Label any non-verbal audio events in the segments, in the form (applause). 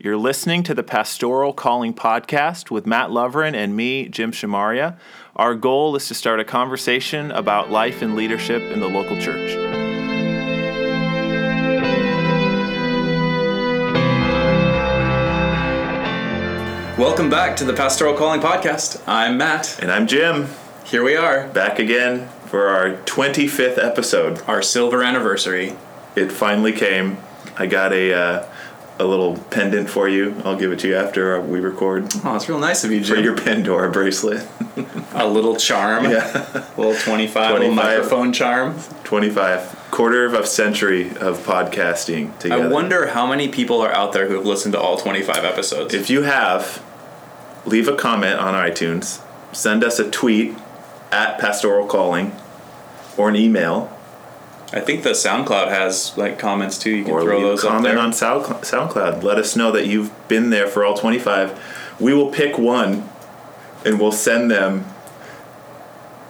You're listening to the Pastoral Calling Podcast with Mat Loverin and me, Jim Shamaria. Our goal is to start a conversation about life and leadership in the local church. Welcome back to the Pastoral Calling Podcast. I'm Mat. And I'm Jim, Here we are, back again for our 25th episode. our silver anniversary. It finally came. I got a uh, a little pendant for you. I'll give it to you after we record. Oh, it's real nice of you, For your Pandora bracelet. a little charm, Yeah. little 25, little 25. microphone charm. 25. Quarter of a century of podcasting together. I wonder how many people are out there who have listened to all 25 episodes. If you have, leave a comment on iTunes. Send us a tweet at Pastoral Calling or an email I think the SoundCloud has like comments too. You can or throw those up comment there. on Sound- SoundCloud. Let us know that you've been there for all 25. We will pick one and we'll send them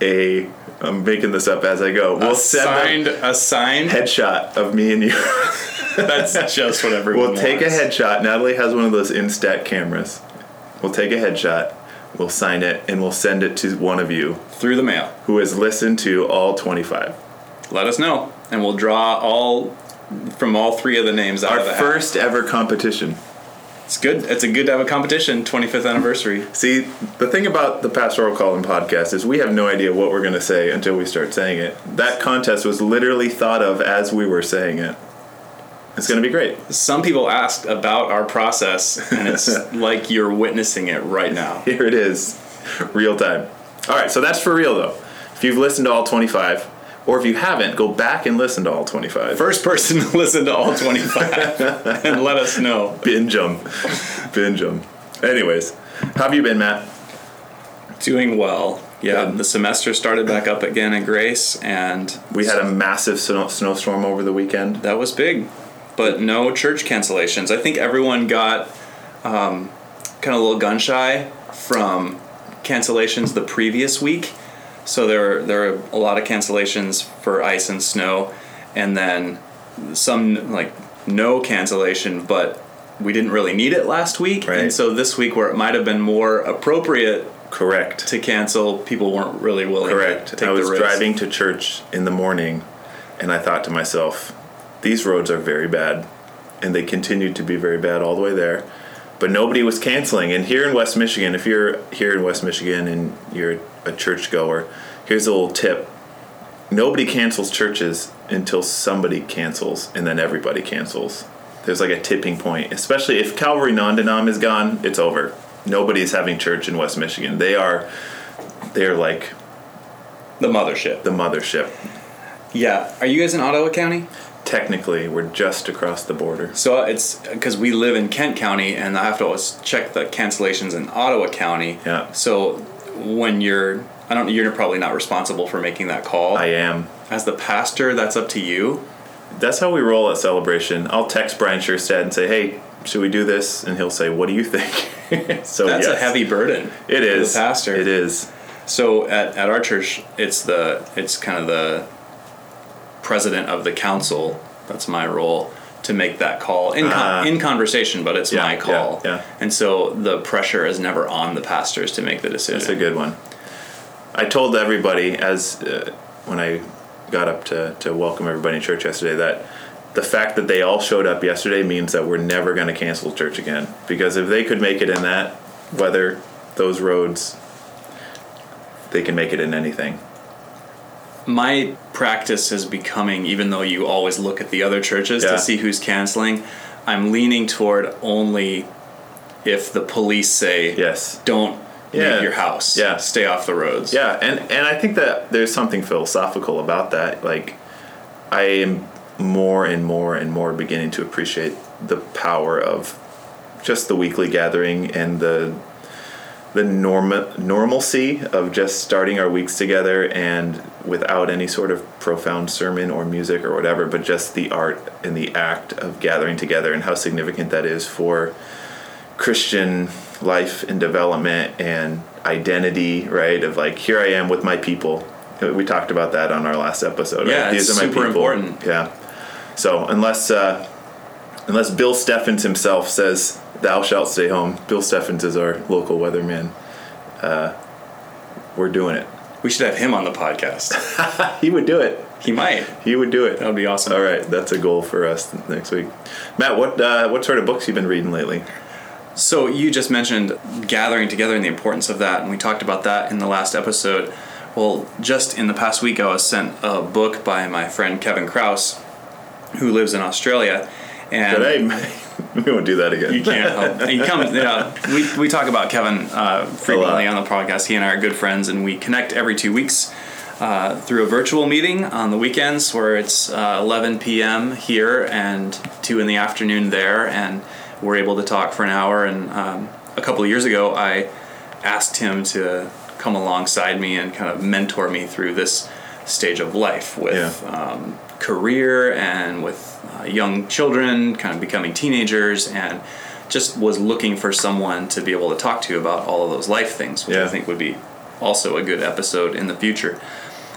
a. I'm making this up as I go. We'll a send them a signed. headshot of me and you. (laughs) That's just what everyone we'll take a headshot. Natalie has one of those Instax cameras. We'll take a headshot. We'll sign it and we'll send it to one of you through the mail. who has listened to all 25. Let us know, and we'll draw all from all three of the names out Our of the hat. first ever competition. It's good. It's a good to have a competition. 25th anniversary. See, the thing about the Pastoral Calling podcast is we have no idea what we're going to say until we start saying it. That contest was literally thought of as we were saying it. It's going to be great. Some people asked about our process, and it's (laughs) like you're witnessing it right now. Here it is, real time. All right, so that's for real though. If you've listened to all 25, or if you haven't, go back and listen to all 25. First person to (laughs) listen to all 25 (laughs) and let us know. binge them. binge them. Anyways, how have you been, Mat? Doing well. Yeah, Good. the semester started back up again at Grace, and We had a massive snow- snowstorm over the weekend. that was big. But no church cancellations. I think everyone got um, kind of a little gun shy from cancellations the previous week. So there were, there were a lot of cancellations for ice and snow, and then some like no cancellation, but we didn't really need it last week. Right. And so this week, where it might have been more appropriate Correct. to cancel, people weren't really willing Correct. to take I was the risk. driving to church in the morning and I thought to myself, these roads are very bad. And they continued to be very bad all the way there. But nobody was canceling. And here in West Michigan, if you're here in West Michigan and you're a church goer, here's a little tip. Nobody cancels churches until somebody cancels and then everybody cancels. There's like a tipping point, especially if Calvary Non Denom is gone, it's over. Nobody's having church in West Michigan. They are they're like The mothership. the mothership. Yeah. Are you guys in Ottawa County? Technically, we're just across the border. So it's because we live in Kent County, and I have to always check the cancellations in Ottawa County. Yeah. So when you're, I don't, you're probably not responsible for making that call. I am. As the pastor, that's up to you. That's how we roll at Celebration. I'll text Brian Sherstead and say, "Hey, should we do this?" And he'll say, "What do you think?" (laughs) so That's a heavy burden. it is the pastor. It is. So at, at our church, it's the it's kind of the president of the council. That's my role to make that call in con- Ah. in conversation, but it's Yeah, my call. yeah, yeah. And so the pressure is never on the pastors to make the decision. That's a good one. I told everybody as uh, when I got up to to welcome everybody in church yesterday that the fact that they all showed up yesterday means that we're never going to cancel church again because if they could make it in that weather, those roads, they can make it in anything. My practice is becoming even though you always look at the other churches Yeah. to see who's canceling i'm leaning toward only if the police say Yes. don't Yeah. leave your house Yeah. stay off the roads Yeah, and and I think that there's something philosophical about that. Like, I am more and more and more beginning to appreciate the power of just the weekly gathering and the the norm normalcy of just starting our weeks together and without any sort of profound sermon or music or whatever, but just the art and the act of gathering together and how significant that is for Christian life and development and identity, right? Of like, here I am with my people. We talked about that on our last episode. Yeah, right? it's super important. Yeah. So unless uh, unless Bill Steffens himself says thou shalt stay home. Bill Steffens is our local weatherman. Uh, we're doing it. We should have him on the podcast. (laughs) He would do it. he might. He would do it. That would be awesome. All right, that's a goal for us next week. Mat, what uh, what sort of books you been reading lately? So you just mentioned gathering together and the importance of that, and we talked about that in the last episode. Well, just in the past week, I was sent a book by my friend Kevin Kraus, who lives in Australia, and we won't do that again. you can't help. He comes. Yeah, we we talk about Kevin uh, frequently on the podcast. He and I are good friends, and we connect every two weeks. Uh, through a virtual meeting on the weekends where it's uh, 11 p.m. here and 2 in the afternoon there, and we're able to talk for an hour. And um, a couple of years ago, I asked him to come alongside me and kind of mentor me through this stage of life with Yeah. um, career and with uh, young children, kind of becoming teenagers, and just was looking for someone to be able to talk to about all of those life things, which I think would be also a good episode in the future.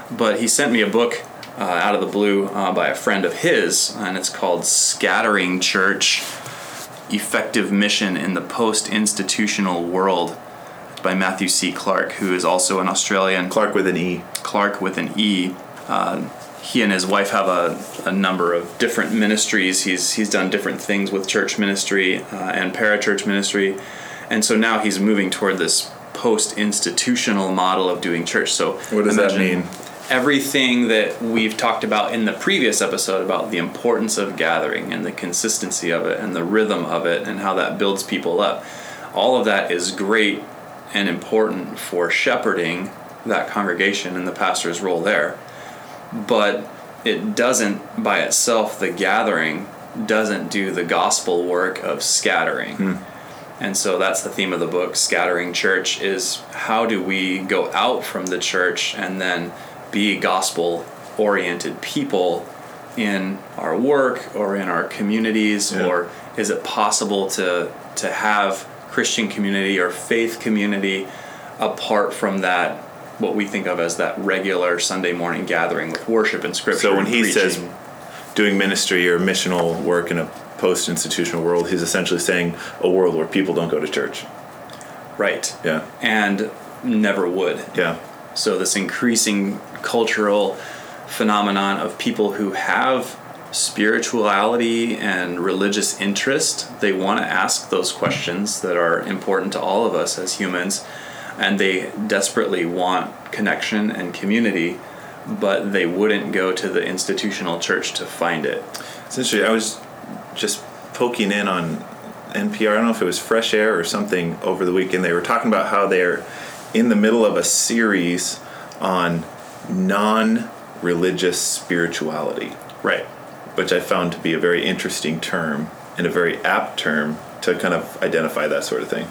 But he sent me a book uh, out of the blue uh, by a friend of his, and it's called Scattering Church Effective Mission in the Post Institutional World. By Matthew C. Clarke, who is also an Australian. Clarke with an E. Clarke with an E. Uh, he and his wife have a, a number of different ministries. He's he's done different things with church ministry uh, and parachurch ministry, and so now he's moving toward this post-institutional model of doing church. So What does that mean? Everything that we've talked about in the previous episode about the importance of gathering and the consistency of it and the rhythm of it and how that builds people up. All of that is great and important for shepherding that congregation and the pastor's role there. But it doesn't by itself, the gathering doesn't do the gospel work of scattering. Hmm. And so that's the theme of the book, Scattering Church, is how do we go out from the church and then be gospel oriented people in our work or in our communities Yeah. or is it possible to to have Christian community or faith community apart from that what we think of as that regular Sunday morning gathering with worship and scripture. So when he says doing ministry or missional work in a post-institutional world, he's essentially saying a world where people don't go to church. right, Yeah, and never would. yeah, So this increasing cultural phenomenon of people who have spirituality and religious interest, they want to ask those questions that are important to all of us as humans, and they desperately want connection and community, but they wouldn't go to the institutional church to find it. Essentially. I was just poking in on NPR. I don't know if it was Fresh Air or something over the weekend. They were talking about how they're in the middle of a series on non-religious spirituality, Right. which I found to be a very interesting term and a very apt term to kind of identify that sort of thing.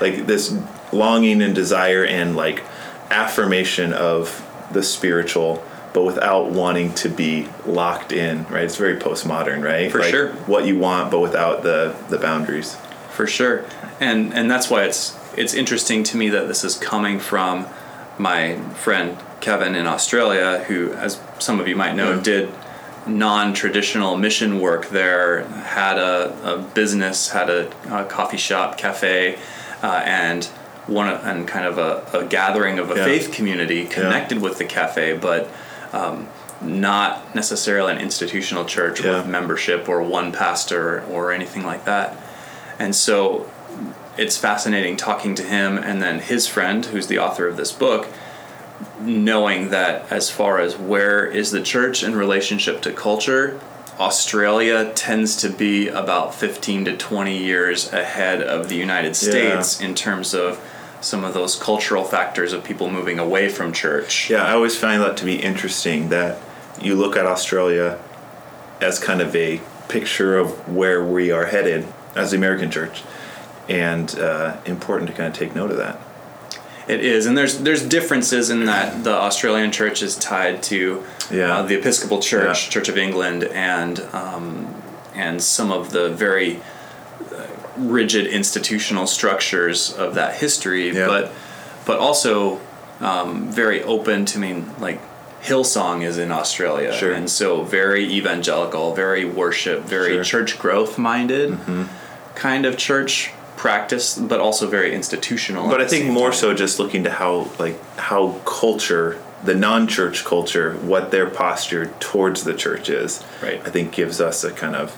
Like this longing and desire and like affirmation of the spiritual but without wanting to be locked in, right? It's very postmodern, right? For Like, sure. What you want, but without the the boundaries. for sure and and that's why it's it's interesting to me that this is coming from my friend Kevin in Australia who as some of you might know Yeah. did non-traditional mission work there had a, a business had a, a coffee shop cafe uh, and one of- and kind of a, a gathering of a Yeah. faith community connected with the cafe but um, not necessarily an institutional church Yeah. with membership or one pastor or anything like that and so it's fascinating talking to him and then his friend, who's the author of this book, knowing that as far as where is the church in relationship to culture, Australia tends to be about 15 to 20 years ahead of the United States in terms of some of those cultural factors of people moving away from church. Yeah, I always find that to be interesting that you look at Australia as kind of a picture of where we are headed as the American church, and uh, important to kind of take note of that. It is, and there's there's differences in that the Australian church is tied to Yeah. uh, the Episcopal Church, Yeah. Church of England, and um, and some of the very uh, rigid institutional structures of that history, Yeah. but but also um, very open to I mean like Hillsong is in Australia, Sure. and so very evangelical, very worship, very Sure. church growth minded. kind of church practice, but also very institutional. But I think more time. so just looking to how like how culture, the non-church culture, what their posture towards the church is. Right. I think gives us a kind of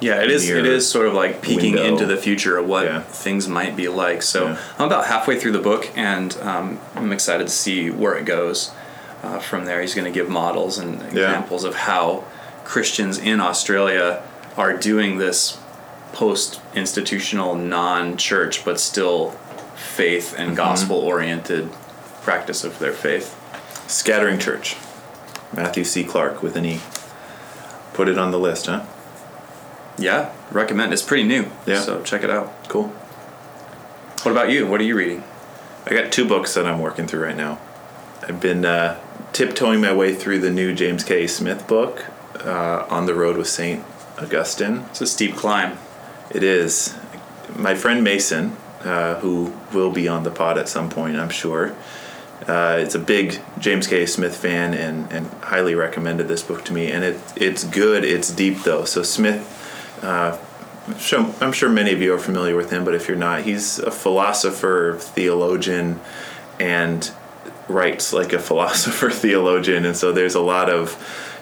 Yeah, it is. It is sort of like peeking window. into the future of what Yeah. things might be like. So Yeah. I'm about halfway through the book, and um, I'm excited to see where it goes. Uh, from there, he's going to give models and examples of how Christians in Australia are doing this post-institutional, non-church, but still faith Mm-hmm. and gospel-oriented practice of their faith. scattering church. Matthew C. Clarke with an E. Put it on the list, huh? Yeah, recommend. It's pretty new. Yeah. So check it out. Cool. What about you? What are you reading? I got two books that I'm working through right now. I've been uh, tiptoeing my way through the new James K. Smith book, uh, On the Road with St. Augustine. It's a steep climb. It is. My friend Mason, uh, who will be on the pod at some point, I'm sure, uh, is a big James K. Smith fan and, and highly recommended this book to me. And it it's good. It's deep though. So Smith, uh, so I'm sure many of you are familiar with him, but if you're not, he's a philosopher, theologian, and writes like a (laughs) philosopher theologian. And so there's a lot of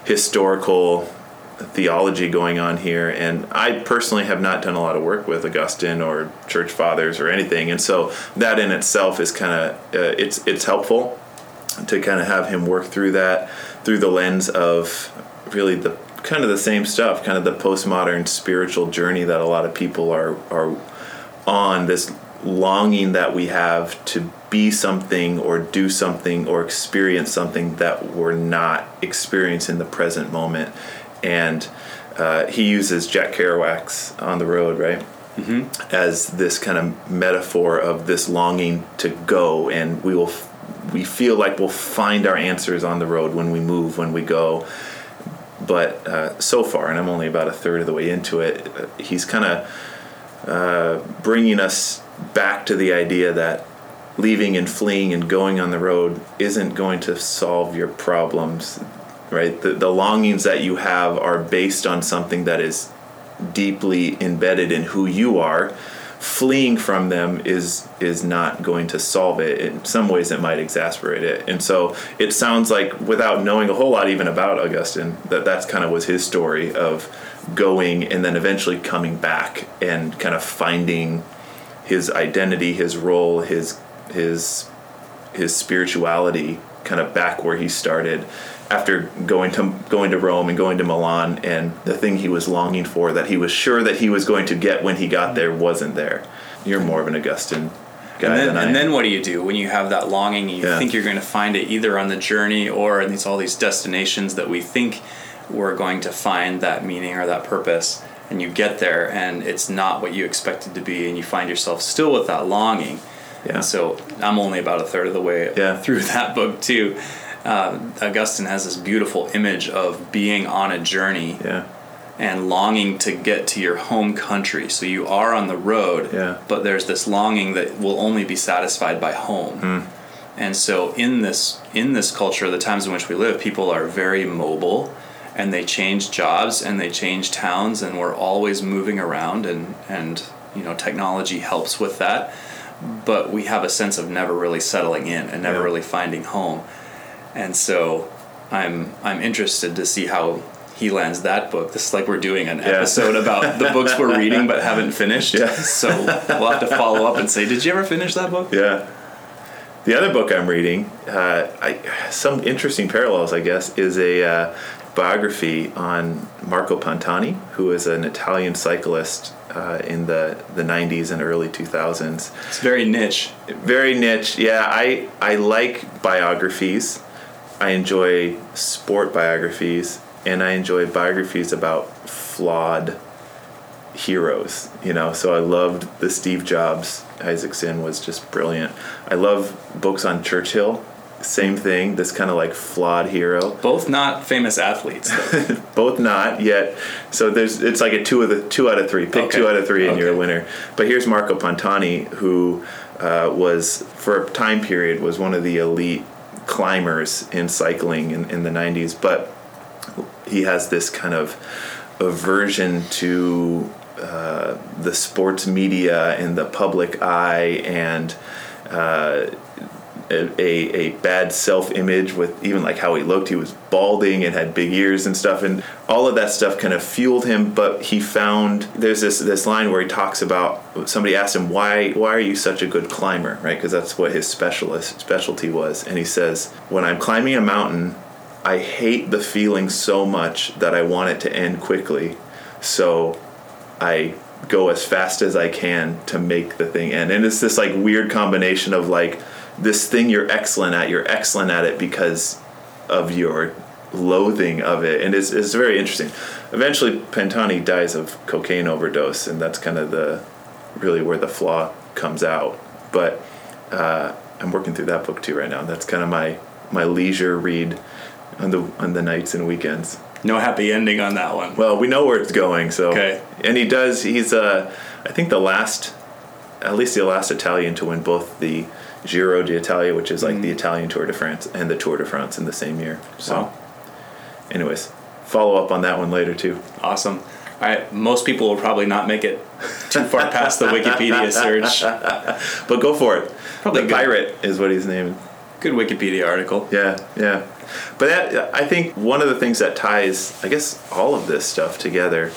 historical theology going on here and i personally have not done a lot of work with augustine or church fathers or anything and so that in itself is kind of uh, it's it's helpful to kind of have him work through that through the lens of really the kind of the same stuff kind of the postmodern spiritual journey that a lot of people are are on this longing that we have to be something or do something or experience something that we're not experiencing in the present moment and uh, he uses Jack Kerouac's "On the Road," right, mm-hmm. as this kind of metaphor of this longing to go, and we will, we feel like we'll find our answers on the road when we move, when we go. But uh, so far, and I'm only about a third of the way into it, uh, he's kind of uh, bringing us back to the idea that leaving and fleeing and going on the road isn't going to solve your problems right? The, the longings that you have are based on something that is deeply embedded in who you are fleeing from them is is not going to solve it. In some ways it might exasperate it. And so it sounds like without knowing a whole lot even about augustine that that's kind of was his story of going and then eventually coming back and kind of finding his identity his role his his his spirituality kind of back where he started after going to going to Rome and going to Milan and the thing he was longing for that he was sure that he was going to get when he got there wasn't there. You're more of an Augustine guy And then, than I and am. then what do you do when you have that longing? and You Yeah. think you're going to find it either on the journey or in these all these destinations that we think we're going to find that meaning or that purpose, and you get there and it's not what you expected to be, and you find yourself still with that longing. Yeah. And so I'm only about a third of the way Yeah. through (laughs) that book too. Uh, Augustine has this beautiful image of being on a journey yeah. and longing to get to your home country. So you are on the road, Yeah. but there's this longing that will only be satisfied by home. Hmm. And so in this in this culture, the times in which we live, people are very mobile and they change jobs and they change towns and we're always moving around and and you know technology helps with that. But we have a sense of never really settling in and never Yeah. really finding home. And so I'm I'm interested to see how he lands that book. This is like we're doing an Yeah. episode about the (laughs) books we're reading but haven't finished. Yeah. So we'll have to follow up and say, did you ever finish that book? Yeah. The other book I'm reading, uh, I, some interesting parallels, I guess, is a uh, biography on Marco Pantani, who is an Italian cyclist uh, in the, the 90s and early 2000s. It's very niche. Very niche. Yeah, I, I like biographies. I enjoy sport biographies, and I enjoy biographies about flawed heroes. You know, so I loved the Steve Jobs. Isaacson was just brilliant. I love books on Churchill. Same thing. This kind of like flawed hero. Both not famous athletes. (laughs) Both not yet. So there's it's like a two of the two out of three. Pick Okay. two out of three and you're a winner. But here's Marco Pantani, who uh, was for a time period was one of the elite climbers in cycling in, in the 90s. But he has this kind of aversion to uh, the sports media and the public eye and uh, a, a bad self image with even like how he looked. He was balding and had big ears and stuff, and all of that stuff kind of fueled him. But he found there's this this line where he talks about somebody asked him why why are you such a good climber, right? Because that's what his specialist specialty was, and he says when I'm climbing a mountain, I hate the feeling so much that I want it to end quickly, so I go as fast as I can to make the thing end. And it's this like weird combination of like this thing you're excellent at, you're excellent at it because of your loathing of it. And it's, it's very interesting. Eventually, Pantani dies of cocaine overdose, and that's kind of the really where the flaw comes out. But uh, I'm working through that book too right now. That's kind of my my leisure read on the on the nights and weekends. No happy ending on that one. Well, we know where it's going, so Okay. And he does. He's uh, I think the last, at least the last Italian to win both the Giro d'Italia, which is like the hmm. Italian Tour de France, and the Tour de France in the same year. So, Wow. anyways, follow up on that one later too. Awesome. All right, most people will probably not make it too far (laughs) past the Wikipedia search. But go for it. Probably the good. pirate is what he's named. Good Wikipedia article. Yeah, yeah. But that, I think one of the things that ties, I guess, all of this stuff together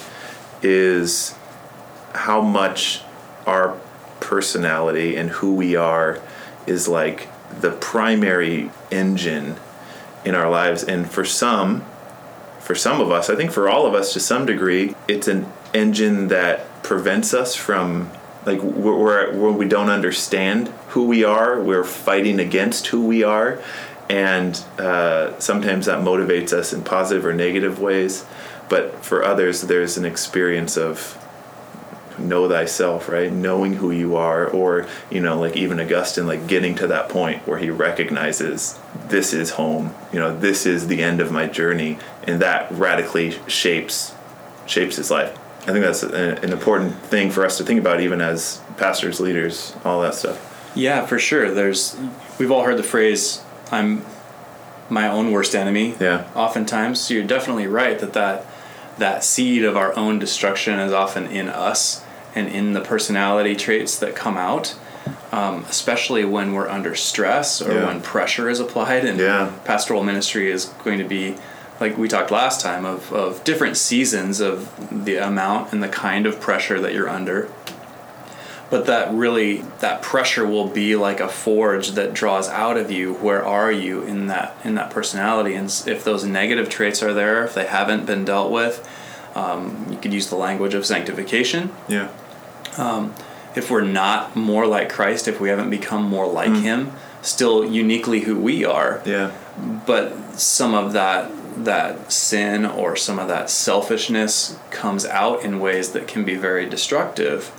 is how much our personality and who we are is like the primary engine in our lives. And for some, for some of us, I think for all of us to some degree, it's an engine that prevents us from like we're, when we don't understand who we are, we're fighting against who we are, and uh, sometimes that motivates us in positive or negative ways. But for others, there's an experience of know thyself, right? Knowing who you are, or you know, like even Augustine, like getting to that point where he recognizes this is home. You know, this is the end of my journey, and that radically shapes shapes his life. I think that's a, an important thing for us to think about, even as pastors, leaders, all that stuff. Yeah, for sure. There's we've all heard the phrase "I'm my own worst enemy." Yeah. Oftentimes, so you're definitely right that that that seed of our own destruction is often in us and in the personality traits that come out, um, especially when we're under stress or Yeah. when pressure is applied. And Yeah. pastoral ministry is going to be like we talked last time of, of different seasons of the amount and the kind of pressure that you're under but that really that pressure will be like a forge that draws out of you where are you in that in that personality and if those negative traits are there if they haven't been dealt with um, you could use the language of sanctification Yeah. if we're not more like christ if we haven't become more like him still uniquely who we are Yeah. but some of that that sin or some of that selfishness comes out in ways that can be very destructive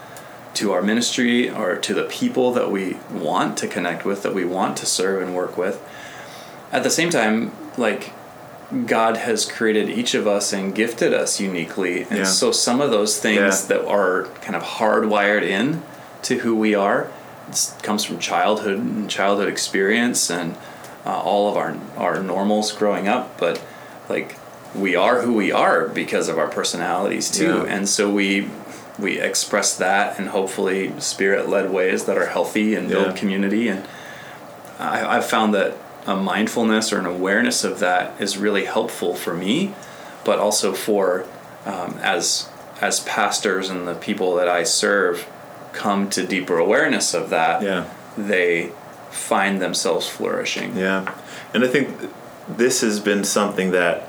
to our ministry or to the people that we want to connect with that we want to serve and work with at the same time like god has created each of us and gifted us uniquely and Yeah. so some of those things Yeah. that are kind of hardwired in to who we are comes from childhood and childhood experience and uh, all of our our normals growing up but like we are who we are because of our personalities too Yeah. and so we we express that in hopefully spirit led ways that are healthy and build community and I, I've found that a mindfulness or an awareness of that is really helpful for me, but also for um, as as pastors and the people that I serve come to deeper awareness of that. Yeah. They find themselves flourishing. Yeah, and I think this has been something that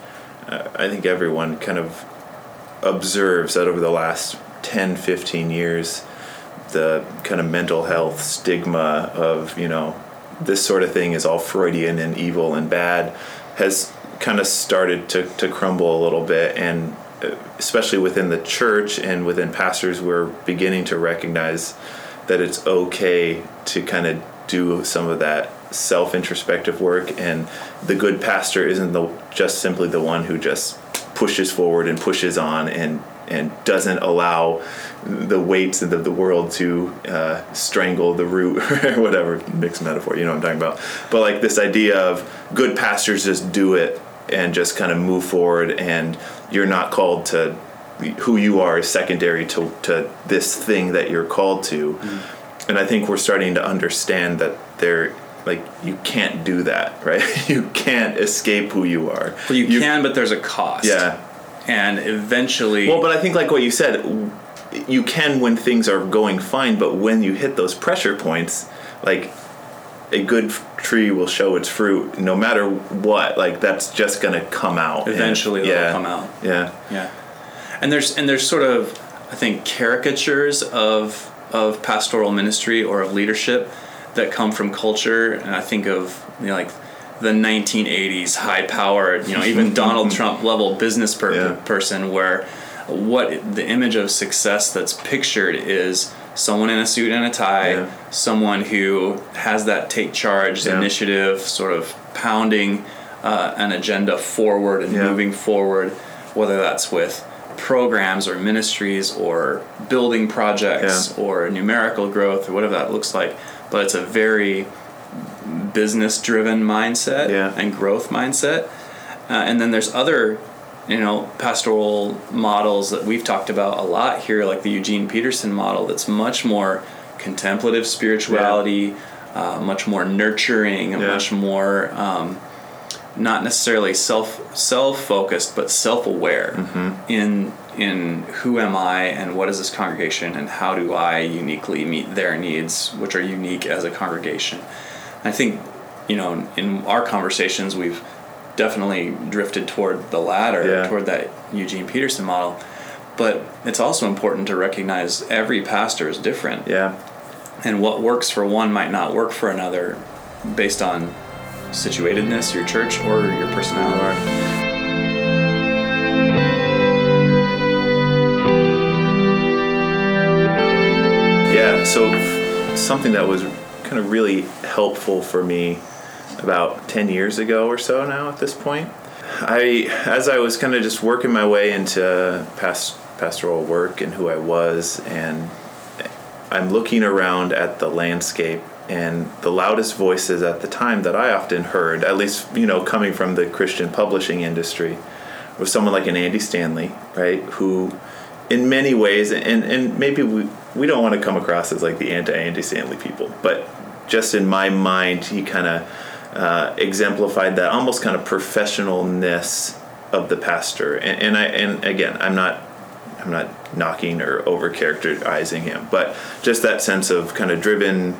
uh, I think everyone kind of observes that over the last 10, 15 years, the kind of mental health stigma of, you know, this sort of thing is all Freudian and evil and bad has kind of started to, to crumble a little bit. And uh, especially within the church and within pastors, we're beginning to recognize that it's okay to kind of do some of that self introspective work and the good pastor isn't the just simply the one who just pushes forward and pushes on and and doesn't allow the weights of the, the world to uh, strangle the root or (laughs) whatever mixed metaphor you know what i'm talking about but like this idea of good pastors just do it and just kind of move forward and you're not called to who you are is secondary to, to this thing that you're called to. And I think we're starting to understand that there, like, you can't do that, (laughs) right? you can't escape who you are. Well, you, can, but there's a cost. Yeah. And eventually, Well, but I think, like what you said, you can when things are going fine, but when you hit those pressure points, like, a good tree will show its fruit no matter what. Like, that's just to come out. Eventually it'll yeah, come out. Yeah. Yeah, and there's and there's sort of I think caricatures of of pastoral ministry or of leadership that come from culture, and I think of you know, like the 1980s high powered, you know, even (laughs) Donald Trump level business per- Yeah. person where what the image of success that's pictured is someone in a suit and a tie, Yeah. someone who has that take charge Yeah. initiative, sort of pounding uh, an agenda forward and moving forward, whether that's with programs or ministries or building projects or numerical growth or whatever that looks like. But it's a very business driven mindset Yeah. and growth mindset. Uh, and then there's other, you know, pastoral models that we've talked about a lot here, like the Eugene Peterson model, that's much more contemplative spirituality, uh, much more nurturing, Yeah. much more um, not necessarily self self focused, but self aware Mm-hmm. in in who am I and what is this congregation and how do I uniquely meet their needs, which are unique as a congregation. I think, you know, in our conversations, we've definitely drifted toward the latter, Yeah. toward that Eugene Peterson model. But it's also important to recognize every pastor is different, Yeah. and what works for one might not work for another, based on situatedness, your church, or your personality. Yeah, so something that was kind of really helpful for me about 10 years ago or so now at this point. I as I was kind of just working my way into past pastoral work and who I was and I'm looking around at the landscape and the loudest voices at the time that I often heard, at least, you know, coming from the Christian publishing industry, was someone like an Andy Stanley, right? Who in many ways and, and maybe we, we don't want to come across as like the anti Andy Stanley people, but just in my mind he kind of uh, exemplified that almost kind of professionalness of the pastor. And, and I and again, I'm not I'm not knocking or over characterizing him, but just that sense of kind of driven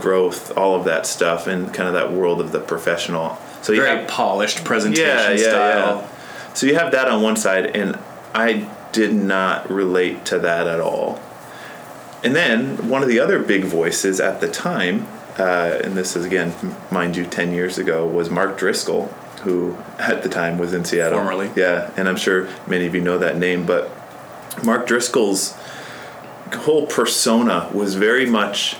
growth, all of that stuff, and kind of that world of the professional. So you Very have polished presentation yeah, yeah, style. yeah. So you have that on one side, and I did not relate to that at all. And then one of the other big voices at the time, uh, and this is again, mind you, 10 years ago, was Mark Driscoll, who at the time was in Seattle. Formerly. Yeah, and I'm sure many of you know that name, but Mark Driscoll's whole persona was very much,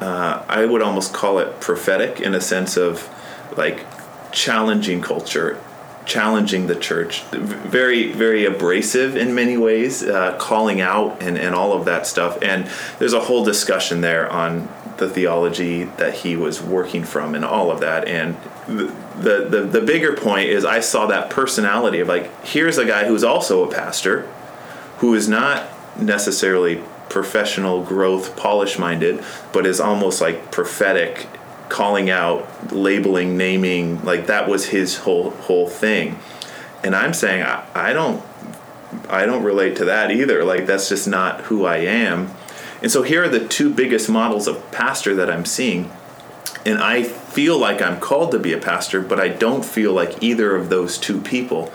uh, I would almost call it prophetic in a sense of like challenging culture, challenging the church, very, very abrasive in many ways, uh, calling out and, and all of that stuff. And there's a whole discussion there on the theology that he was working from and all of that. And the, the, the, the bigger point is I saw that personality of like, here's a guy who's also a pastor who is not necessarily professional growth polish minded but is almost like prophetic calling out labeling naming like that was his whole whole thing. And i'm saying I, I don't i don't relate to that either. Like that's just not who i am. And so here are the two biggest models of pastor that i'm seeing. And i feel like i'm called to be a pastor but i don't feel like either of those two people.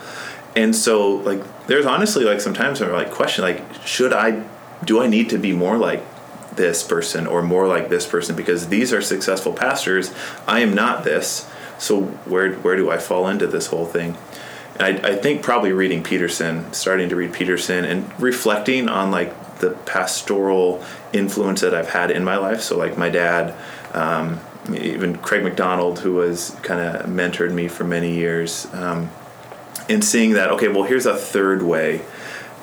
And so like there's honestly like sometimes i'm like question like should i do i need to be more like this person or more like this person because these are successful pastors. I am not this. So where where do i fall into this whole thing? I, I think probably reading peterson starting to read peterson and reflecting on like the pastoral influence that i've had in my life. So like my dad um, even craig mcdonald who was kind of mentored me for many years um, and seeing that okay well here's a third way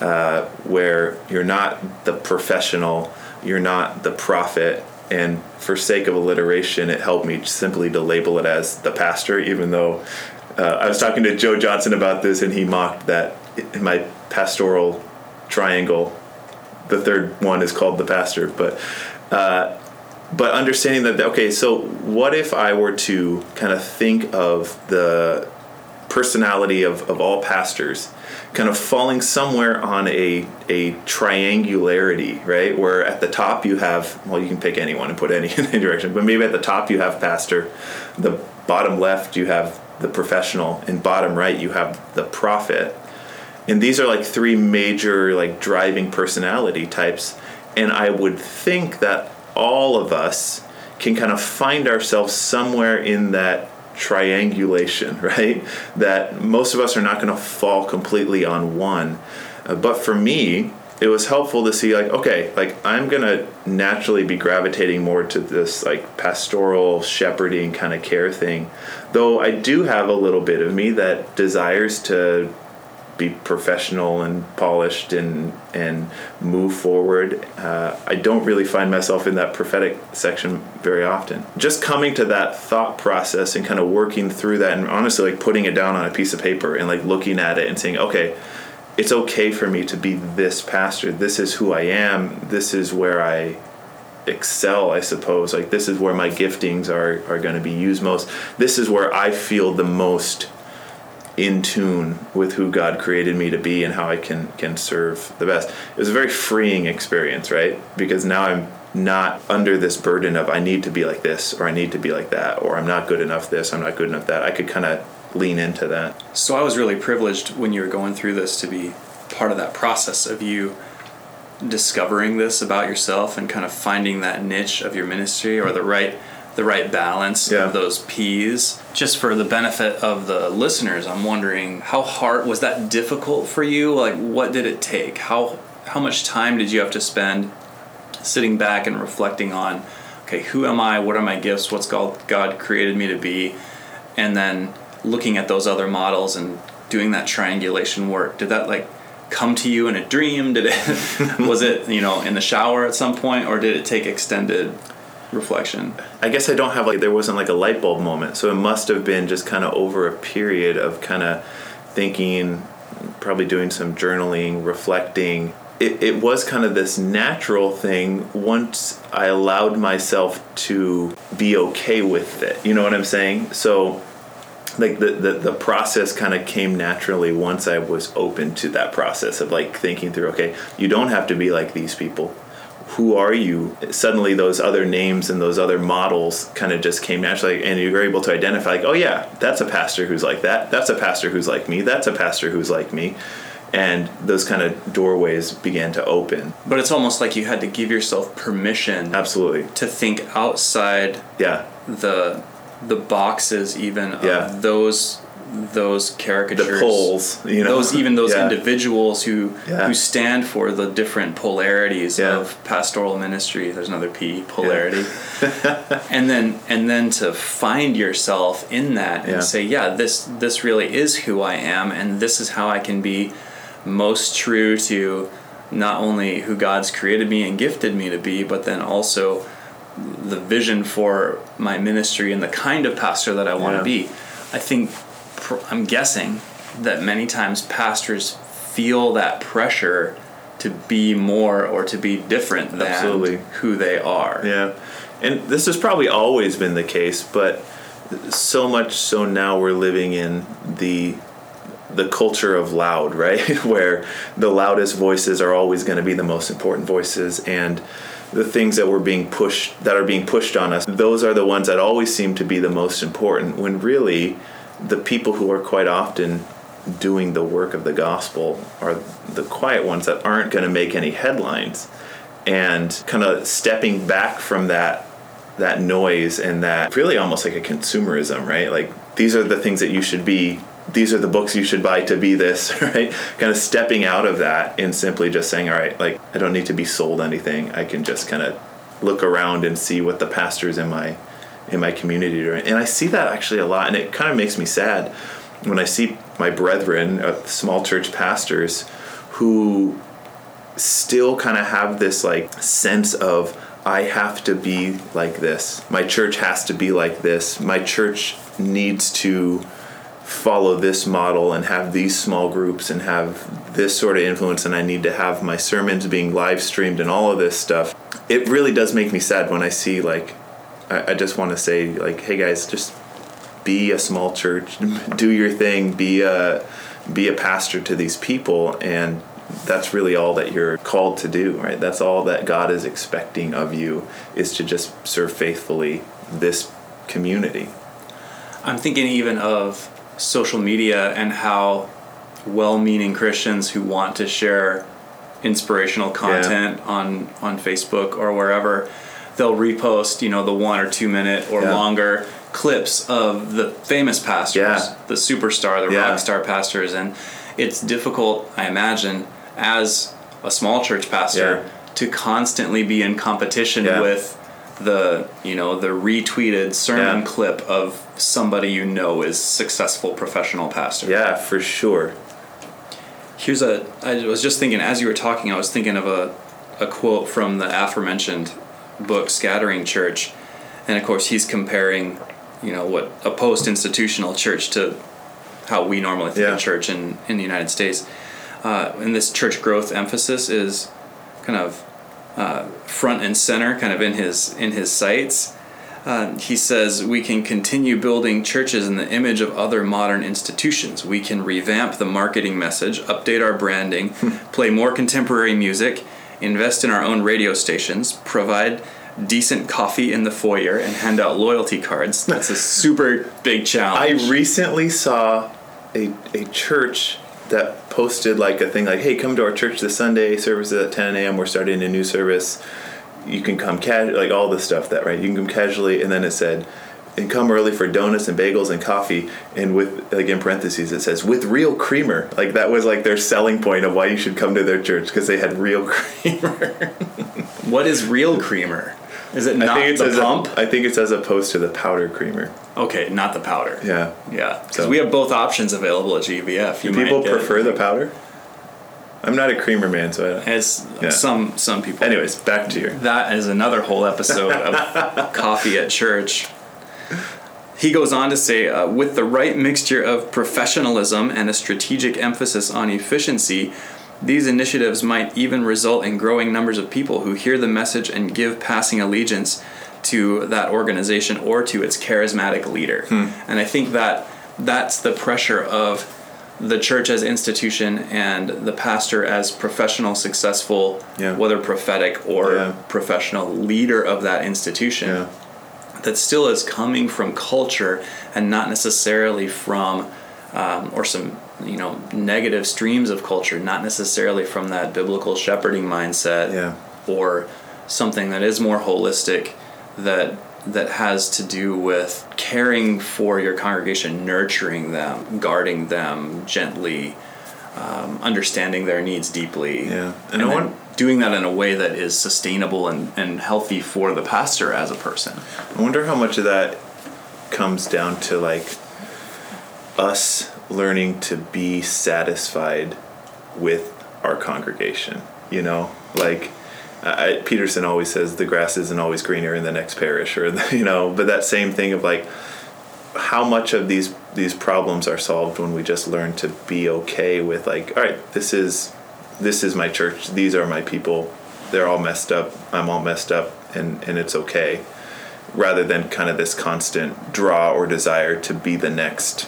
uh, where you're not the professional you're not the prophet and for sake of alliteration it helped me simply to label it as the pastor even though uh, i was talking to joe johnson about this and he mocked that in my pastoral triangle. The third one is called the pastor, but uh, but understanding that okay, so what if I were to kind of think of the personality of, of all pastors kind of falling somewhere on a a triangularity, right? Where at the top you have well, you can pick anyone and put any (laughs) in any direction, but maybe at the top you have pastor, the bottom left you have the professional, and bottom right you have the prophet. And these are like three major like driving personality types. And I would think that all of us can kind of find ourselves somewhere in that triangulation, (laughs) right? That most of us are not going to fall completely on one. Uh, but for me, it was helpful to see like okay like i'm gonna naturally be gravitating more to this like pastoral shepherding kind of care thing though i do have a little bit of me that desires to be professional and polished and and move forward. Uh, I don't really find myself in that prophetic section very often. Just coming to that thought process and kind of working through that, and honestly, like putting it down on a piece of paper and like looking at it and saying, okay, it's okay for me to be this pastor. This is who I am. This is where I excel i suppose like this is where my giftings are are going to be used most this is where i feel the most in tune with who God created me to be and how I can can serve the best. It was a very freeing experience, right? Because now I'm not under this burden of I need to be like this or I need to be like that or I'm not good enough this, I'm not good enough that. I could kind of lean into that. So I was really privileged when you were going through this to be part of that process of you discovering this about yourself and kind of finding that niche of your ministry or the right the right balance yeah. of those P's. Just for the benefit of the listeners, I'm wondering how hard was that difficult for you? Like what did it take? How how much time did you have to spend sitting back and reflecting on okay, who am I? What are my gifts? What's God God created me to be? And then looking at those other models and doing that triangulation work. Did that like come to you in a dream? Did it (laughs) was it, you know, in the shower at some point or did it take extended reflection. I guess I don't have like there wasn't like a light bulb moment, so it must have been just kind of over a period of kind of thinking, probably doing some journaling, reflecting. It, it was kind of this natural thing once I allowed myself to be okay with it. You know what I'm saying? So like the, the, the process kind of came naturally once I was open to that process of like thinking through, okay, you don't have to be like these people who are you? Suddenly those other names and those other models kind of just came naturally and you were able to identify like oh yeah that's a pastor who's like that. That's a pastor who's like me. That's a pastor who's like me. And those kind of doorways began to open. But it's almost like you had to give yourself permission absolutely. to think outside yeah. the the boxes even of those those caricatures, the poles, you know, those even those (laughs) yeah. individuals who yeah. who stand for the different polarities yeah. of pastoral ministry. There's another P, polarity, (laughs) and then and then to find yourself in that and say, yeah, this this really is who I am, and this is how I can be most true to not only who God's created me and gifted me to be, but then also the vision for my ministry and the kind of pastor that I want to be. I think I'm guessing that many times pastors feel that pressure to be more or to be different than Absolutely. who they are. Yeah. And this has probably always been the case, but so much so now we're living in the the culture of loud, (laughs) right? Where the loudest voices are always going to be the most important voices and the things that were being pushed that are being pushed on us, those are the ones that always seem to be the most important when really the people who are quite often doing the work of the gospel are the quiet ones that aren't going to make any headlines. And kind of stepping back from that that noise and that really almost like a consumerism right? Like these are the things that you should be these are the books you should buy to be this (laughs) right? Kind of stepping out of that and simply just saying all right like i don't need to be sold anything. I can just kind of look around and see what the pastors in my in my community and i see that actually a lot and it kind of makes me sad when i see my brethren uh, small church pastors who still kind of have this like sense of i have to be like this my church has to be like this my church needs to follow this model and have these small groups and have this sort of influence and I need to have my sermons being live streamed and all of this stuff. It really does make me sad when I see like I, I just want to say like, hey guys, just be a small church, (laughs) do your thing, be a be a pastor to these people and that's really all that you're called to do, right? That's all that God is expecting of you is to just serve faithfully this community. I'm thinking even of social media and how well-meaning Christians who want to share inspirational content yeah. on on Facebook or wherever they'll repost, you know, the 1 or 2 minute or yeah. longer clips of the famous pastors, yeah. the superstar, the rock star pastors and it's difficult, I imagine, as a small church pastor to constantly be in competition with the you know the retweeted sermon yeah. clip of somebody you know is successful professional pastor. Yeah, for sure. Here's a I was just thinking as you were talking I was thinking of a a quote from the aforementioned book Scattering Church and of course he's comparing you know what a post-institutional church to how we normally think yeah. of church in in the United States. Uh, and this church growth emphasis is kind of uh, front and center, kind of in his in his sights. Uh, he says we can continue building churches in the image of other modern institutions. We can revamp the marketing message, update our branding, (laughs) play more contemporary music, invest in our own radio stations, provide decent coffee in the foyer, and hand out loyalty cards. That's a (laughs) super big challenge. I recently saw a, a church that posted like a thing like, "Hey, come to our church this Sunday. Service at 10 a.m. We're starting a new service. You can come casually, like all this stuff that right. You can come casually." And then it said, "And come early for donuts and bagels and coffee." And with like in parentheses, it says, "With real creamer." Like that was like their selling point of why you should come to their church because they had real (laughs) creamer. what is real creamer? Is it not I think it's the pump? A, I think it's as opposed to the powder creamer. Okay, not the powder. Yeah. Yeah, because so. we have both options available at GVF. You Do people prefer it. the powder? I'm not a creamer man, so I as yeah. some some people. Anyways, back to your. That is another whole episode of (laughs) coffee at church. He goes on to say, uh, with the right mixture of professionalism and a strategic emphasis on efficiency, these initiatives might even result in growing numbers of people who hear the message and give passing allegiance to that organization or to its charismatic leader. Hmm. And I think that that's the pressure of the church as institution and the pastor as professional, successful, yeah. whether prophetic or yeah. professional leader of that institution. Yeah. That still is coming from culture and not necessarily from, um, or some you know negative streams of culture, not necessarily from that biblical shepherding mindset, yeah. or something that is more holistic, that that has to do with caring for your congregation, nurturing them, guarding them gently, um, understanding their needs deeply, yeah, and, and want, doing that in a way that is sustainable and, and healthy for the pastor as a person. I wonder how much of that comes down to like us learning to be satisfied with our congregation. You know, like I, Peterson always says, the grass isn't always greener in the next parish, or (laughs) you know. But that same thing of like, how much of these these problems are solved when we just learn to be okay with like, all right, this is this is my church. These are my people. They're all messed up. I'm all messed up, and and it's okay. Rather than kind of this constant draw or desire to be the next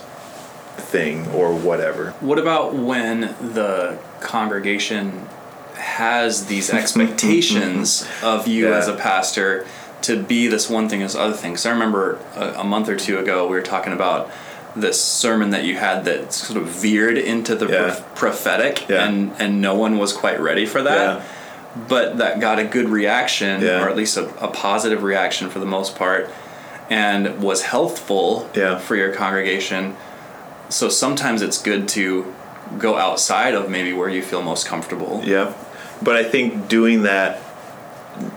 thing or whatever. What about when the congregation has these expectations (laughs) of you yeah. as a pastor to be this one thing as other things? I remember a, a, month or two ago we were talking about this sermon that you had that sort of veered into the yeah. prophetic yeah. and and no one was quite ready for that. But that got a good reaction, or at least a, a positive reaction for the most part, and was healthful for your congregation so sometimes it's good to go outside of maybe where you feel most comfortable. Yeah. But I think doing that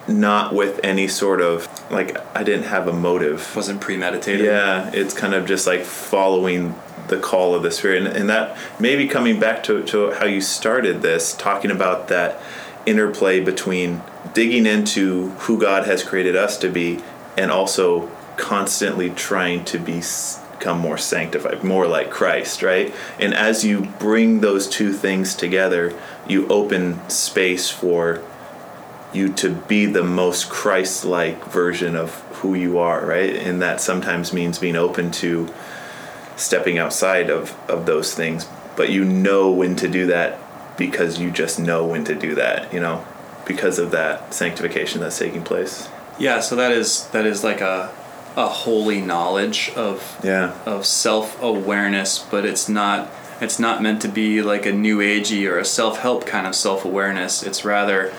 not with any sort of like I didn't have a motive. Wasn't premeditated. Yeah, it's kind of just like following the call of the spirit and, and that maybe coming back to, to how you started this talking about that interplay between digging into who God has created us to be and also constantly trying to be become more sanctified, more like Christ, right? And as you bring those two things together, you open space for you to be the most Christ like version of who you are, right? And that sometimes means being open to stepping outside of, of those things, but you know when to do that because you just know when to do that, you know, because of that sanctification that's taking place. Yeah, so that is that is like a a holy knowledge of Yeah. of self awareness, but it's not it's not meant to be like a new agey or a self help kind of self awareness. It's rather,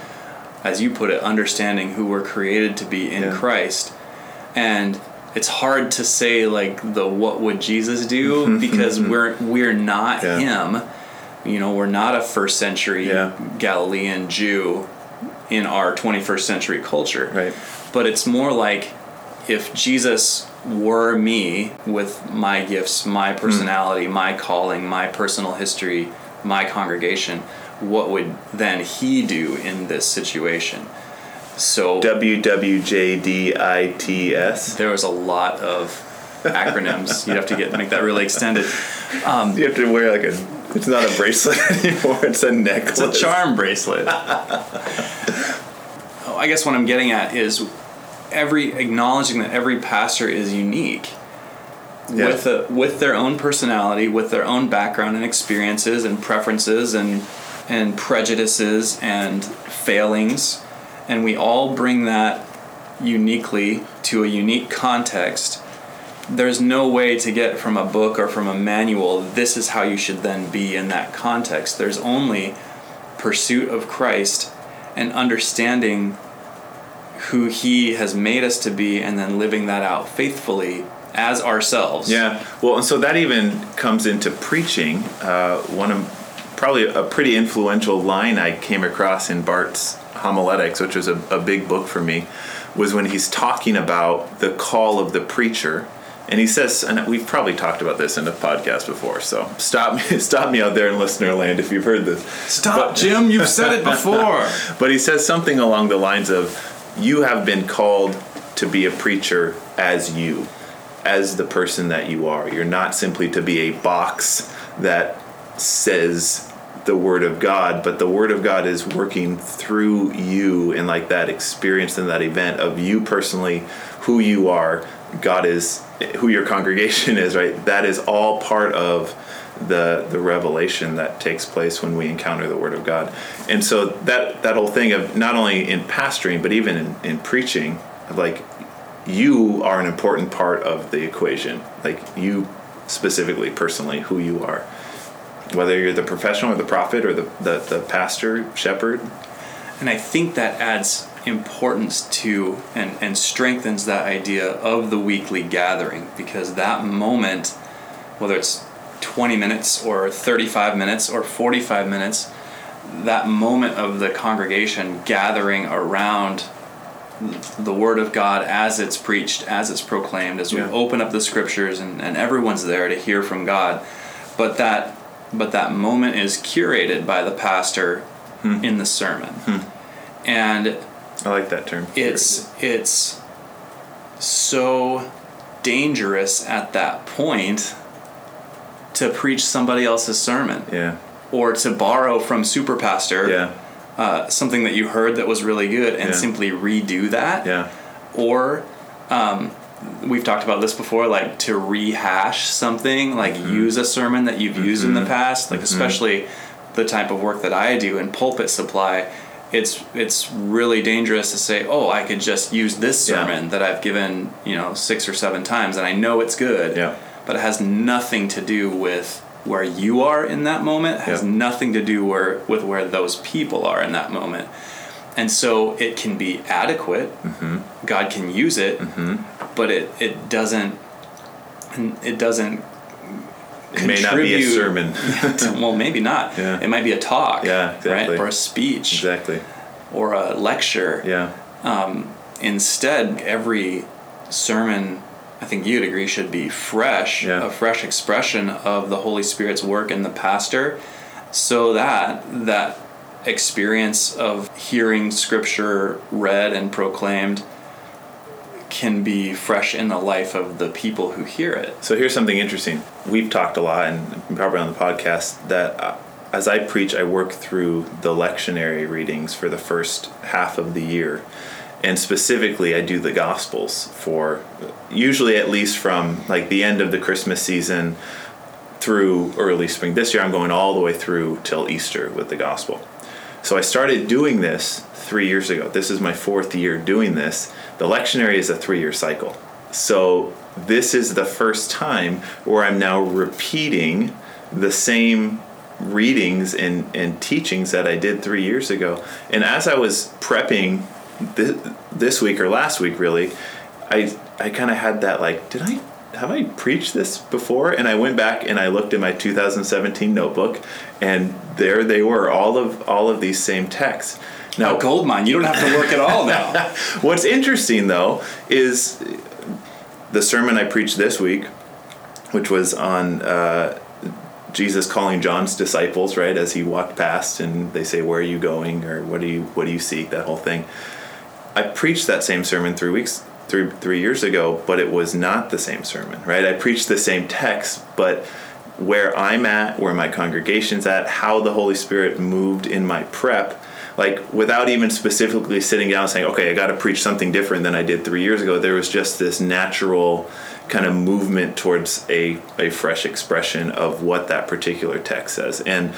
as you put it, understanding who we're created to be in Yeah. Christ. And it's hard to say like the what would Jesus do (laughs) because we're we're not Yeah. him. You know, we're not a first century Yeah. Galilean Jew in our 21st century culture Right. but it's more like if Jesus were me with my gifts, my hmm. personality, my calling, my personal history, my congregation, what would then he do in this situation? So WWJDITS. there was a lot of acronyms. You'd have to get make that really extended. Um, you have to wear like a. It's not a bracelet (laughs) anymore. It's a necklace. It's a charm bracelet. oh, I guess what I'm getting at is every acknowledging that every pastor is unique Yeah. with a, with their own personality, with their own background and experiences and preferences and and prejudices and failings, and we all bring that uniquely to a unique context. There's no way to get from a book or from a manual, this is how you should then be in that context. There's only pursuit of Christ and understanding who He has made us to be and then living that out faithfully as ourselves. Yeah. Well, and so that even comes into preaching. Uh, one of probably a pretty influential line I came across in Barth's homiletics, which was a, a big book for me, was when he's talking about the call of the preacher. And he says, and we've probably talked about this in a podcast before, so stop me, (laughs) stop me out there in listener land if you've heard this. Stop, Jim, you've said it before. (laughs) But he says something along the lines of, You have been called to be a preacher as you, as the person that you are. You're not simply to be a box that says the Word of God, but the Word of God is working through you in like that experience and that event of you personally, who you are. God is who your congregation is, right? That is all part of the the revelation that takes place when we encounter the word of God. And so that that whole thing of not only in pastoring but even in, in preaching, like you are an important part of the equation. Like you specifically, personally, who you are. Whether you're the professional or the prophet or the, the, the pastor, shepherd. And I think that adds importance to and, and strengthens that idea of the weekly gathering because that moment, whether it's 20 minutes or 35 minutes or 45 minutes, that moment of the congregation gathering around the Word of God as it's preached, as it's proclaimed, as we Yeah. open up the scriptures and, and everyone's there to hear from God. But that but that moment is curated by the pastor in the sermon. And I like that term. it's it's so dangerous at that point to preach somebody else's sermon yeah, or to borrow from super pastor yeah, uh, something that you heard that was really good and Yeah. simply redo that yeah, or um, we've talked about this before like to rehash something like Mm-hmm. use a sermon that you've used in the past like especially the type of work that i do in pulpit supply it's it's really dangerous to say oh i could just use this Yeah. sermon that i've given you know six or seven times and i know it's good Yeah. but it has nothing to do with where you are in that moment it has Yeah. nothing to do where, with where those people are in that moment and so it can be adequate Mm-hmm. god can use it but it, it doesn't it doesn't It may not be a sermon. to- (laughs) well maybe not Yeah. it might be a talk Yeah, exactly. right or a speech exactly. or a lecture Yeah. instead every sermon i think you'd agree should be fresh Yeah. a fresh expression of the holy spirit's work in the pastor so that that experience of hearing scripture read and proclaimed can be fresh in the life of the people who hear it. So here's something interesting. We've talked a lot, and probably on the podcast, that uh, as I preach, I work through the lectionary readings for the first half of the year. And specifically, I do the Gospels for usually at least from like the end of the Christmas season through early spring. This year, I'm going all the way through till Easter with the Gospel. So I started doing this three years ago. This is my fourth year doing this. The lectionary is a three year cycle. So this is the first time where I'm now repeating the same readings and, and teachings that I did three years ago. And as I was prepping this, this week or last week, really, I I kind of had that like, did I have I preached this before? And I went back and I looked in my 2017 notebook, and there they were, all of all of these same texts. Now, oh, gold mine, you don't have to work at all now. (laughs) What's interesting though is the sermon I preached this week, which was on uh, Jesus calling John's disciples, right, as he walked past, and they say, "Where are you going?" or "What do you What do you seek?" That whole thing. I preached that same sermon three weeks, three three years ago, but it was not the same sermon, right? I preached the same text, but where I'm at, where my congregation's at, how the Holy Spirit moved in my prep, like without even specifically sitting down and saying, okay, I got to preach something different than I did three years ago. There was just this natural kind of movement towards a, a fresh expression of what that particular text says. And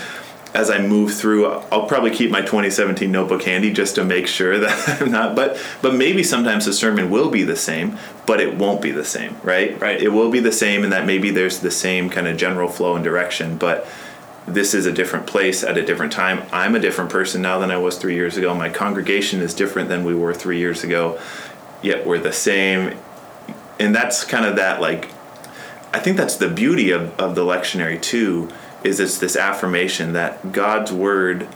as I move through, I'll probably keep my 2017 notebook handy just to make sure (laughs) that I'm not. But but maybe sometimes the sermon will be the same, but it won't be the same, right? Right. It will be the same, and that maybe there's the same kind of general flow and direction, but this is a different place at a different time. I'm a different person now than I was three years ago. My congregation is different than we were three years ago, yet we're the same. And that's kind of that like. I think that's the beauty of, of the lectionary too is it's this affirmation that God's word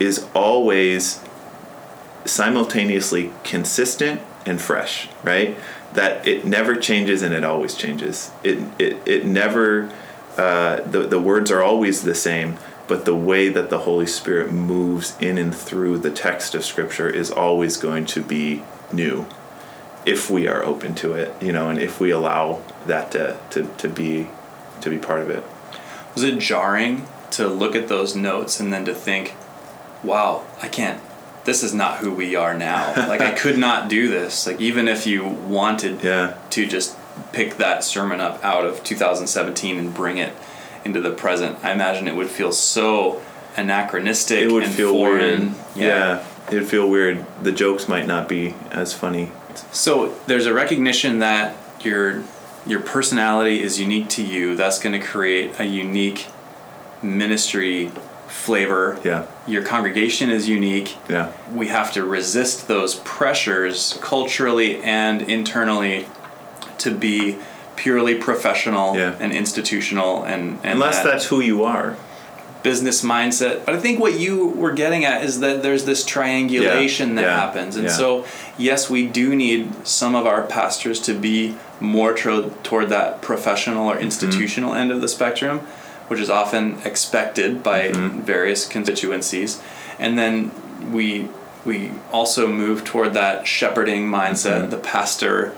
is always simultaneously consistent and fresh, right? That it never changes and it always changes. It it, it never uh, the the words are always the same, but the way that the Holy Spirit moves in and through the text of Scripture is always going to be new, if we are open to it, you know, and if we allow that to to, to be to be part of it was it jarring to look at those notes and then to think, wow, I can't this is not who we are now. (laughs) like I could not do this. Like even if you wanted yeah. to just pick that sermon up out of 2017 and bring it into the present, I imagine it would feel so anachronistic. It would feel foreign. weird. Yeah. yeah, it would feel weird. The jokes might not be as funny. So there's a recognition that your your personality is unique to you. That's going to create a unique ministry flavor. Yeah. Your congregation is unique. Yeah. We have to resist those pressures culturally and internally to be purely professional yeah. and institutional and, and unless that that's who you are business mindset but i think what you were getting at is that there's this triangulation yeah. that yeah. happens and so yes we do need some of our pastors to be more tro- toward that professional or mm-hmm. institutional mm-hmm. end of the spectrum, which is often expected by mm-hmm. various constituencies, and then we we also move toward that shepherding mindset, mm-hmm. the pastor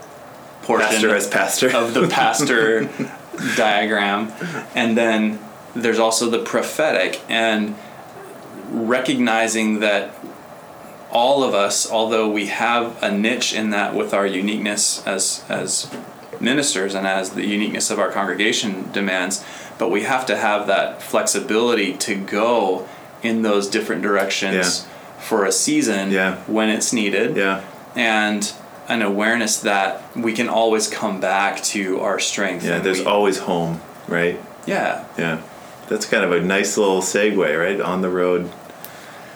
portion pastor as pastor of the pastor (laughs) diagram, and then there's also the prophetic and recognizing that all of us, although we have a niche in that with our uniqueness as as ministers and as the uniqueness of our congregation demands, but we have to have that flexibility to go in those different directions yeah. for a season yeah. when it's needed. Yeah. And an awareness that we can always come back to our strength. Yeah, there's we, always home, right? Yeah. Yeah. That's kind of a nice little segue, right? On the road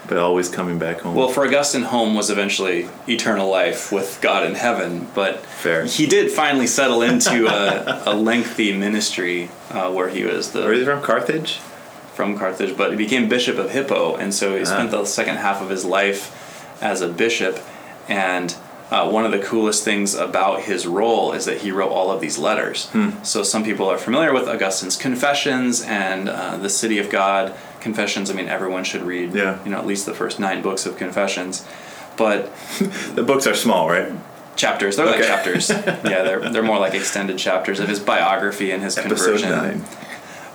but always coming back home. Well, for Augustine, home was eventually eternal life with God in heaven, but Fair. he did finally settle into a, a lengthy ministry uh, where he was the. Where he from? Carthage? From Carthage, but he became Bishop of Hippo, and so he ah. spent the second half of his life as a bishop. And uh, one of the coolest things about his role is that he wrote all of these letters. Hmm. So some people are familiar with Augustine's Confessions and uh, the City of God Confessions. I mean, everyone should read. Yeah. You know, at least the first nine books of Confessions, but (laughs) the books are small, right? chapters. They're like chapters. (laughs) yeah, they're they're more like extended chapters of his biography and his Episode conversion. nine.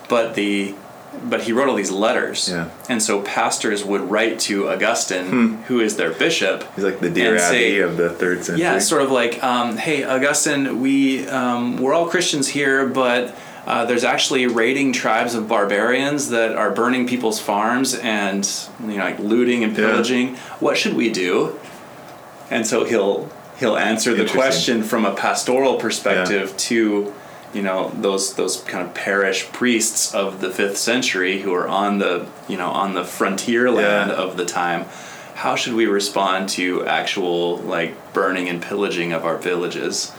But the but he wrote all these letters. Yeah. And so pastors would write to Augustine, who is their bishop. He's like the dear Abby say- of the third century. Yeah, sort of like, um, hey, Augustine, we um, we're all Christians here, but uh, there's actually raiding tribes of barbarians that are burning people's farms and you know like looting and Yeah. pillaging. What should we do? And so he'll he'll answer the question from a pastoral perspective to you know those those kind of parish priests of the fifth century who are on the you know on the frontier land Yeah. of the time how should we respond to actual like burning and pillaging of our villages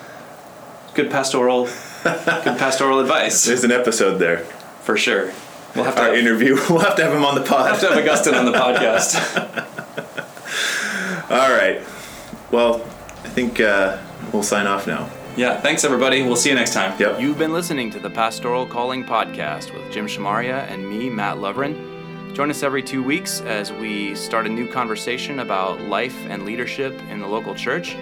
good pastoral good pastoral advice There's an episode there. for sure we'll have to Our have, interview. (laughs) We'll have to have him on the pod. have to have augustine on the podcast (laughs) All right. Well, I think uh, we'll sign off now. Yeah thanks everybody. We'll see you next time. Yep. you've been listening to the pastoral calling podcast with jim shamaria and me Mat lovren. Join us every two weeks as we start a new conversation about life and leadership in the local church.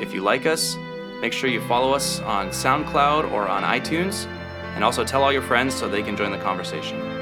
If you like us make sure you follow us on soundcloud or on itunes and also tell all your friends so they can join the conversation